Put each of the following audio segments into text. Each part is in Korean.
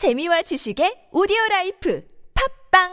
재미와 지식의 오디오 라이프 팟빵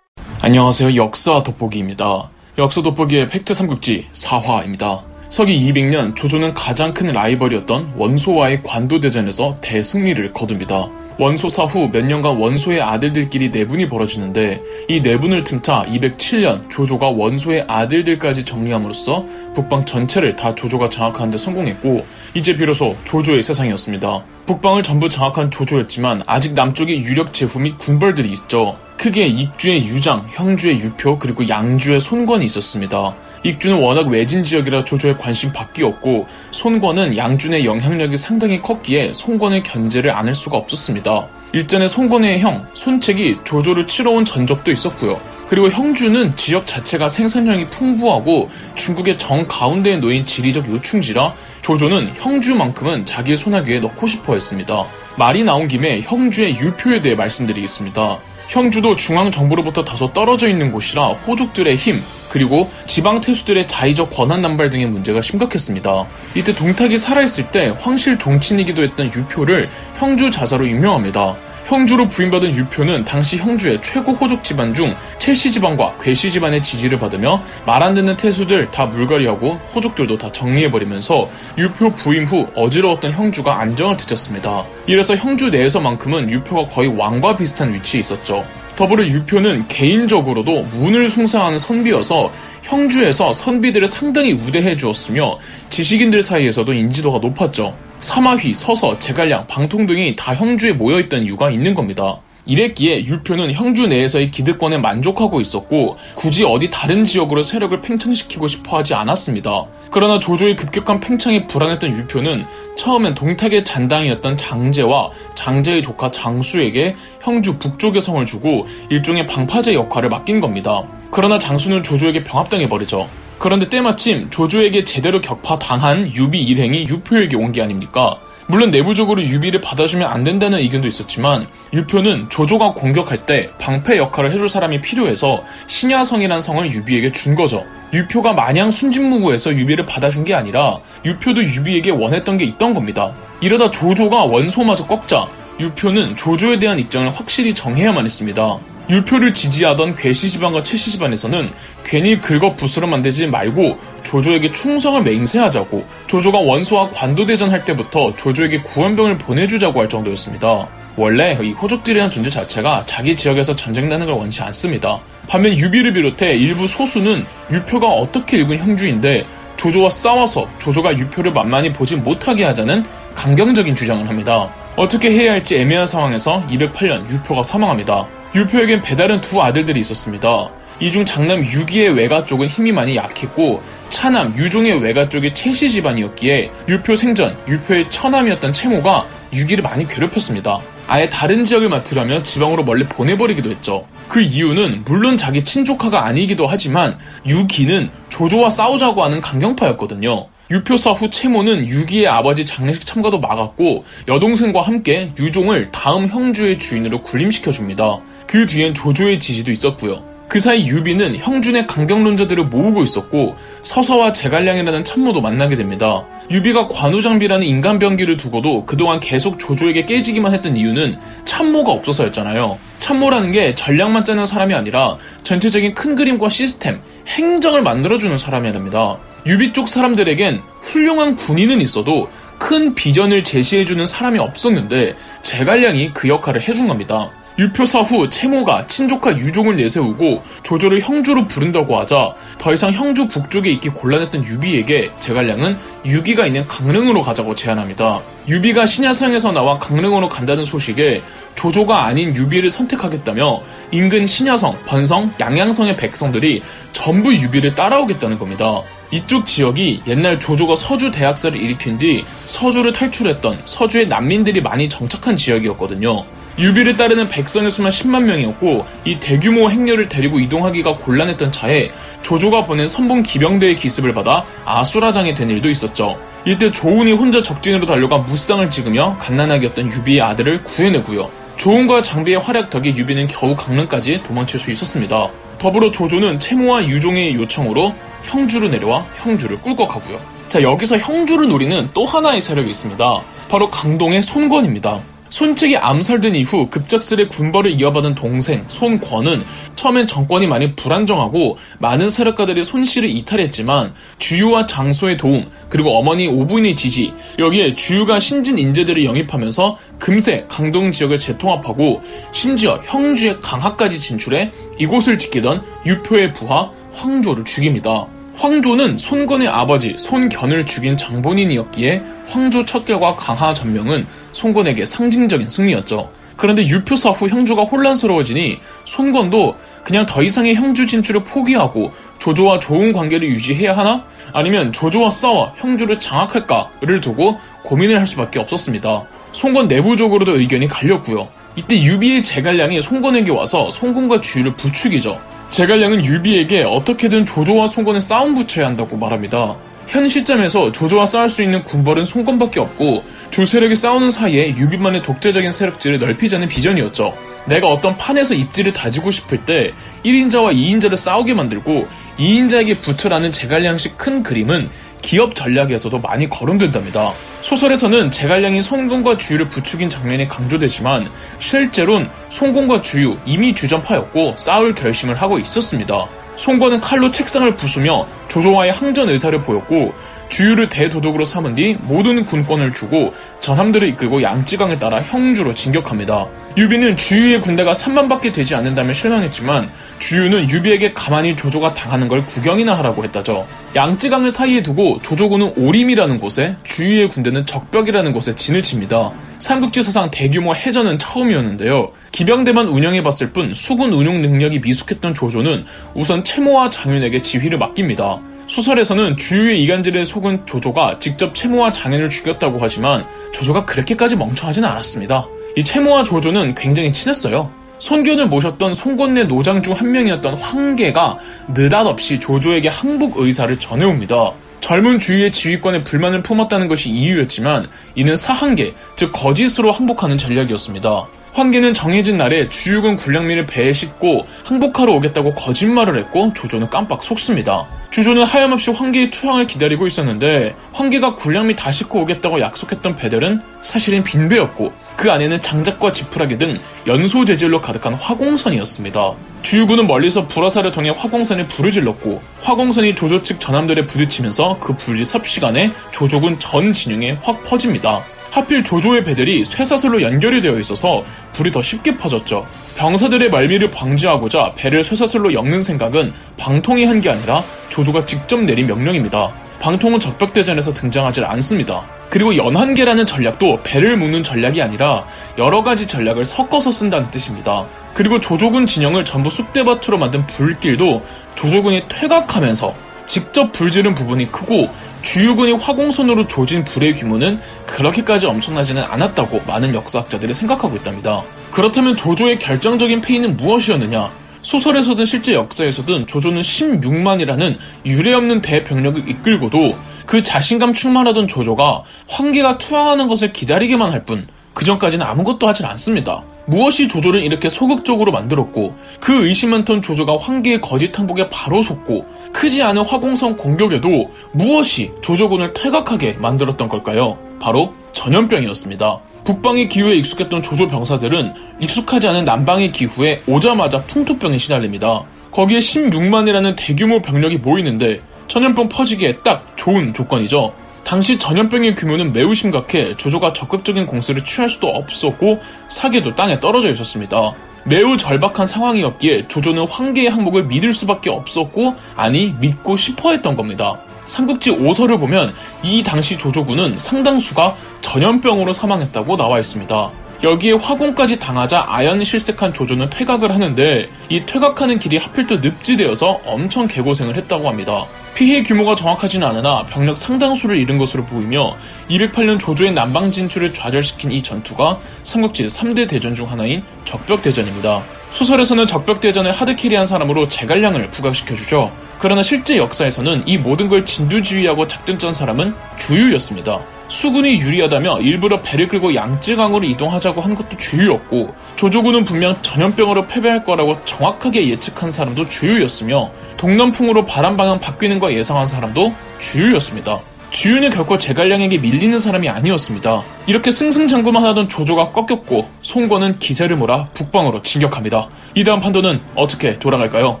안녕하세요. 역사 돋보기입니다. 역사 돋보기의 팩트 삼국지 4화입니다. 서기 200년 조조는 가장 큰 라이벌이었던 원소와의 관도 대전에서 대승리를 거둡니다. 원소 사 후 몇 년간 원소의 아들들끼리 내분이 벌어지는데 이 내분을 틈타 207년 조조가 원소의 아들들까지 정리함으로써 북방 전체를 다 조조가 장악하는 데 성공했고 이제 비로소 조조의 세상이었습니다. 북방을 전부 장악한 조조였지만 아직 남쪽에 유력 제후 및 군벌들이 있죠. 크게 익주의 유장, 형주의 유표, 그리고 양주의 손권이 있었습니다. 익주는 워낙 외진 지역이라 조조의 관심 밖이었고 손권은 양준의 영향력이 상당히 컸기에 손권의 견제를 안할 수가 없었습니다. 일전에 손권의 형 손책이 조조를 치러 온 전적도 있었고요. 그리고 형주는 지역 자체가 생산량이 풍부하고 중국의 정 가운데에 놓인 지리적 요충지라 조조는 형주만큼은 자기의 손아귀에 넣고 싶어 했습니다. 말이 나온 김에 형주의 유표에 대해 말씀드리겠습니다. 형주도 중앙 정부로부터 다소 떨어져 있는 곳이라 호족들의 힘, 그리고 지방 태수들의 자의적 권한 남발 등의 문제가 심각했습니다. 이때 동탁이 살아있을 때 황실 종친이기도 했던 유표를 형주 자사로 임명합니다. 형주로 부임받은 유표는 당시 형주의 최고 호족 집안 중 채씨 집안과 괴씨 집안의 지지를 받으며 말 안 듣는 태수들 다 물갈이하고 호족들도 다 정리해버리면서 유표 부임 후 어지러웠던 형주가 안정을 되찾습니다. 이래서 형주 내에서만큼은 유표가 거의 왕과 비슷한 위치에 있었죠. 더불어 유표는 개인적으로도 문을 숭상하는 선비여서 형주에서 선비들을 상당히 우대해 주었으며 지식인들 사이에서도 인지도가 높았죠. 사마휘, 서서, 제갈량, 방통 등이 다 형주에 모여있던 이유가 있는 겁니다. 이랬기에 유표는 형주 내에서의 기득권에 만족하고 있었고 굳이 어디 다른 지역으로 세력을 팽창시키고 싶어 하지 않았습니다. 그러나 조조의 급격한 팽창에 불안했던 유표는 처음엔 동탁의 잔당이었던 장제와 장제의 조카 장수에게 형주 북쪽의 성을 주고 일종의 방파제 역할을 맡긴 겁니다. 그러나 장수는 조조에게 병합당해버리죠. 그런데 때마침 조조에게 제대로 격파 당한 유비 일행이 유표에게 온 게 아닙니까? 물론 내부적으로 유비를 받아주면 안 된다는 의견도 있었지만 유표는 조조가 공격할 때 방패 역할을 해줄 사람이 필요해서 신야성이란 성을 유비에게 준 거죠. 유표가 마냥 순진무구해서 유비를 받아준 게 아니라 유표도 유비에게 원했던 게 있던 겁니다. 이러다 조조가 원소마저 꺾자 유표는 조조에 대한 입장을 확실히 정해야만 했습니다. 유표를 지지하던 괴씨 집안과 채씨 집안에서는 괜히 긁어 부스러 만들지 말고 조조에게 충성을 맹세하자고 조조가 원소와 관도대전 할 때부터 조조에게 구원병을 보내주자고 할 정도였습니다. 원래 이 호족들이라는 존재 자체가 자기 지역에서 전쟁 나는 걸 원치 않습니다. 반면 유비를 비롯해 일부 소수는 유표가 어떻게 읽은 형주인데 조조와 싸워서 조조가 유표를 만만히 보지 못하게 하자는 강경적인 주장을 합니다. 어떻게 해야 할지 애매한 상황에서 208년 유표가 사망합니다. 유표에겐 배다른 두 아들들이 있었습니다. 이 중 장남 유기의 외가 쪽은 힘이 많이 약했고 차남 유종의 외가 쪽이 채씨 집안이었기에 유표 생전 유표의 처남이었던 채모가 유기를 많이 괴롭혔습니다. 아예 다른 지역을 맡으라며 지방으로 멀리 보내버리기도 했죠. 그 이유는 물론 자기 친조카가 아니기도 하지만 유기는 조조와 싸우자고 하는 강경파였거든요. 유표사 후 채모는 유기의 아버지 장례식 참가도 막았고 여동생과 함께 유종을 다음 형주의 주인으로 군림시켜줍니다. 그 뒤엔 조조의 지지도 있었고요. 그 사이 유비는 형주의 강경론자들을 모으고 있었고 서서와 제갈량이라는 참모도 만나게 됩니다. 유비가 관우장비라는 인간병기를 두고도 그동안 계속 조조에게 깨지기만 했던 이유는 참모가 없어서였잖아요. 참모라는 게 전략만 짜는 사람이 아니라 전체적인 큰 그림과 시스템, 행정을 만들어주는 사람이랍니다. 유비 쪽 사람들에겐 훌륭한 군인은 있어도 큰 비전을 제시해주는 사람이 없었는데 제갈량이 그 역할을 해준 겁니다. 유표사 후 채모가 친조카 유종을 내세우고 조조를 형주로 부른다고 하자 더 이상 형주 북쪽에 있기 곤란했던 유비에게 제갈량은 유기가 있는 강릉으로 가자고 제안합니다. 유비가 신야성에서 나와 강릉으로 간다는 소식에 조조가 아닌 유비를 선택하겠다며 인근 신야성, 번성, 양양성의 백성들이 전부 유비를 따라오겠다는 겁니다. 이쪽 지역이 옛날 조조가 서주 대학살을 일으킨 뒤 서주를 탈출했던 서주의 난민들이 많이 정착한 지역이었거든요. 유비를 따르는 백성의 수만 10만 명이었고 이 대규모 행렬을 데리고 이동하기가 곤란했던 차에 조조가 보낸 선봉 기병대의 기습을 받아 아수라장이 된 일도 있었죠. 이때 조운이 혼자 적진으로 달려가 무쌍을 찍으며 갓난아기였던 유비의 아들을 구해내고요. 조운과 장비의 활약 덕에 유비는 겨우 강릉까지 도망칠 수 있었습니다. 더불어 조조는 채모와 유종의 요청으로 형주로 내려와 형주를 꿀꺽 하고요. 자 여기서 형주를 노리는 또 하나의 세력이 있습니다. 바로 강동의 손권입니다. 손책이 암살된 이후 급작스레 군벌을 이어받은 동생 손권은 처음엔 정권이 많이 불안정하고 많은 세력가들이 손실을 이탈했지만 주유와 장소의 도움 그리고 어머니 오부인의 지지 여기에 주유가 신진 인재들을 영입하면서 금세 강동 지역을 재통합하고 심지어 형주의 강화까지 진출해 이곳을 지키던 유표의 부하 황조를 죽입니다. 황조는 손건의 아버지 손견을 죽인 장본인이었기에 황조 척결과 강하 전명은 손건에게 상징적인 승리였죠. 그런데 유표사 후 형주가 혼란스러워지니 손건도 그냥 더 이상의 형주 진출을 포기하고 조조와 좋은 관계를 유지해야 하나? 아니면 조조와 싸워 형주를 장악할까를 두고 고민을 할 수밖에 없었습니다. 손건 내부적으로도 의견이 갈렸고요. 이때 유비의 제갈량이 손건에게 와서 손건과 주유를 부추기죠. 제갈량은 유비에게 어떻게든 조조와 송건을 싸움 붙여야 한다고 말합니다. 현 시점에서 조조와 싸울 수 있는 군벌은 송건밖에 없고 두 세력이 싸우는 사이에 유비만의 독재적인 세력지를 넓히자는 비전이었죠. 내가 어떤 판에서 입지를 다지고 싶을 때 1인자와 2인자를 싸우게 만들고 2인자에게 붙으라는 제갈량식 큰 그림은 기업 전략에서도 많이 거론된답니다. 소설에서는 제갈량이 손공과 주유를 부추긴 장면이 강조되지만 실제론 손공과 주유 이미 주전파였고 싸울 결심을 하고 있었습니다. 손권은 칼로 책상을 부수며 조조와의 항전 의사를 보였고 주유를 대도독으로 삼은 뒤 모든 군권을 주고 전함들을 이끌고 양쯔강을 따라 형주로 진격합니다. 유비는 주유의 군대가 3만밖에 되지 않는다며 실망했지만 주유는 유비에게 가만히 조조가 당하는 걸 구경이나 하라고 했다죠. 양쯔강을 사이에 두고 조조군은 오림이라는 곳에 주유의 군대는 적벽이라는 곳에 진을 칩니다. 삼국지 사상 대규모 해전은 처음이었는데요. 기병대만 운영해봤을 뿐 수군 운용 능력이 미숙했던 조조는 우선 채모와 장윤에게 지휘를 맡깁니다. 소설에서는 주유의 이간질에 속은 조조가 직접 채모와 장현을 죽였다고 하지만 조조가 그렇게까지 멍청하지는 않았습니다. 이 채모와 조조는 굉장히 친했어요. 손견을 모셨던 송곳내 노장 중 한 명이었던 황계가 느닷없이 조조에게 항복 의사를 전해옵니다. 젊은 주위의 지휘권에 불만을 품었다는 것이 이유였지만 이는 사한계, 즉 거짓으로 항복하는 전략이었습니다. 황계는 정해진 날에 주육은 군량미를 배에 싣고 항복하러 오겠다고 거짓말을 했고 조조는 깜빡 속습니다. 주조는 하염없이 황계의 투항을 기다리고 있었는데 황계가 군량미 다 싣고 오겠다고 약속했던 배들은 사실은 빈배였고 그 안에는 장작과 지푸라기 등 연소 재질로 가득한 화공선이었습니다. 주유군은 멀리서 불화살을 통해 화공선에 불을 질렀고 화공선이 조조 측 전함들에 부딪히면서 그 불이 삽시간에 조조군 전 진영에 확 퍼집니다. 하필 조조의 배들이 쇠사슬로 연결이 되어 있어서 불이 더 쉽게 퍼졌죠. 병사들의 말미를 방지하고자 배를 쇠사슬로 엮는 생각은 방통이 한 게 아니라 조조가 직접 내린 명령입니다. 방통은 적벽대전에서 등장하지 않습니다. 그리고 연한계라는 전략도 배를 묶는 전략이 아니라 여러 가지 전략을 섞어서 쓴다는 뜻입니다. 그리고 조조군 진영을 전부 쑥대밭으로 만든 불길도 조조군이 퇴각하면서 직접 불지른 부분이 크고 주유군이 화공선으로 조진 불의 규모는 그렇게까지 엄청나지는 않았다고 많은 역사학자들이 생각하고 있답니다. 그렇다면 조조의 결정적인 패인은 무엇이었느냐? 소설에서든 실제 역사에서든 조조는 16만이라는 유례없는 대병력을 이끌고도 그 자신감 충만하던 조조가 황계가 투항하는 것을 기다리기만 할 뿐 그전까지는 아무것도 하질 않습니다. 무엇이 조조를 이렇게 소극적으로 만들었고 그 의심 많던 조조가 황계의 거짓 항복에 바로 속고 크지 않은 화공성 공격에도 무엇이 조조군을 탈각하게 만들었던 걸까요? 바로 전염병이었습니다. 북방의 기후에 익숙했던 조조 병사들은 익숙하지 않은 남방의 기후에 오자마자 풍토병에 시달립니다. 거기에 16만이라는 대규모 병력이 모이는데 전염병 퍼지기에 딱 좋은 조건이죠. 당시 전염병의 규모는 매우 심각해 조조가 적극적인 공세를 취할 수도 없었고 사계도 땅에 떨어져 있었습니다. 매우 절박한 상황이었기에 조조는 황계의 항목을 믿을 수밖에 없었고 아니 믿고 싶어 했던 겁니다. 삼국지 5서를 보면 이 당시 조조군은 상당수가 전염병으로 사망했다고 나와 있습니다. 여기에 화공까지 당하자 아연 실색한 조조는 퇴각을 하는데 이 퇴각하는 길이 하필 또 늪지되어서 엄청 개고생을 했다고 합니다. 피해 규모가 정확하지는 않으나 병력 상당수를 잃은 것으로 보이며 208년 조조의 남방 진출을 좌절시킨 이 전투가 삼국지 3대 대전 중 하나인 적벽대전입니다. 소설에서는 적벽대전을 하드캐리한 사람으로 제갈량을 부각시켜주죠. 그러나 실제 역사에서는 이 모든 걸 진두지휘하고 작전 짠 사람은 주유였습니다. 수군이 유리하다며 일부러 배를 끌고 양쯔강으로 이동하자고 한 것도 주유였고 조조군은 분명 전염병으로 패배할 거라고 정확하게 예측한 사람도 주유였으며 동남풍으로 바람 방향 바뀌는 거 예상한 사람도 주유였습니다. 주윤이 결코 제갈량에게 밀리는 사람이 아니었습니다. 이렇게 승승장구만 하던 조조가 꺾였고 송건은 기세를 몰아 북방으로 진격합니다. 이 다음 판도는 어떻게 돌아갈까요?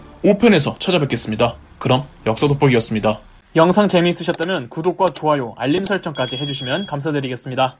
5편에서 찾아뵙겠습니다. 그럼 역사 돋보기였습니다. 영상 재미있으셨다면 구독과 좋아요, 알림 설정까지 해주시면 감사드리겠습니다.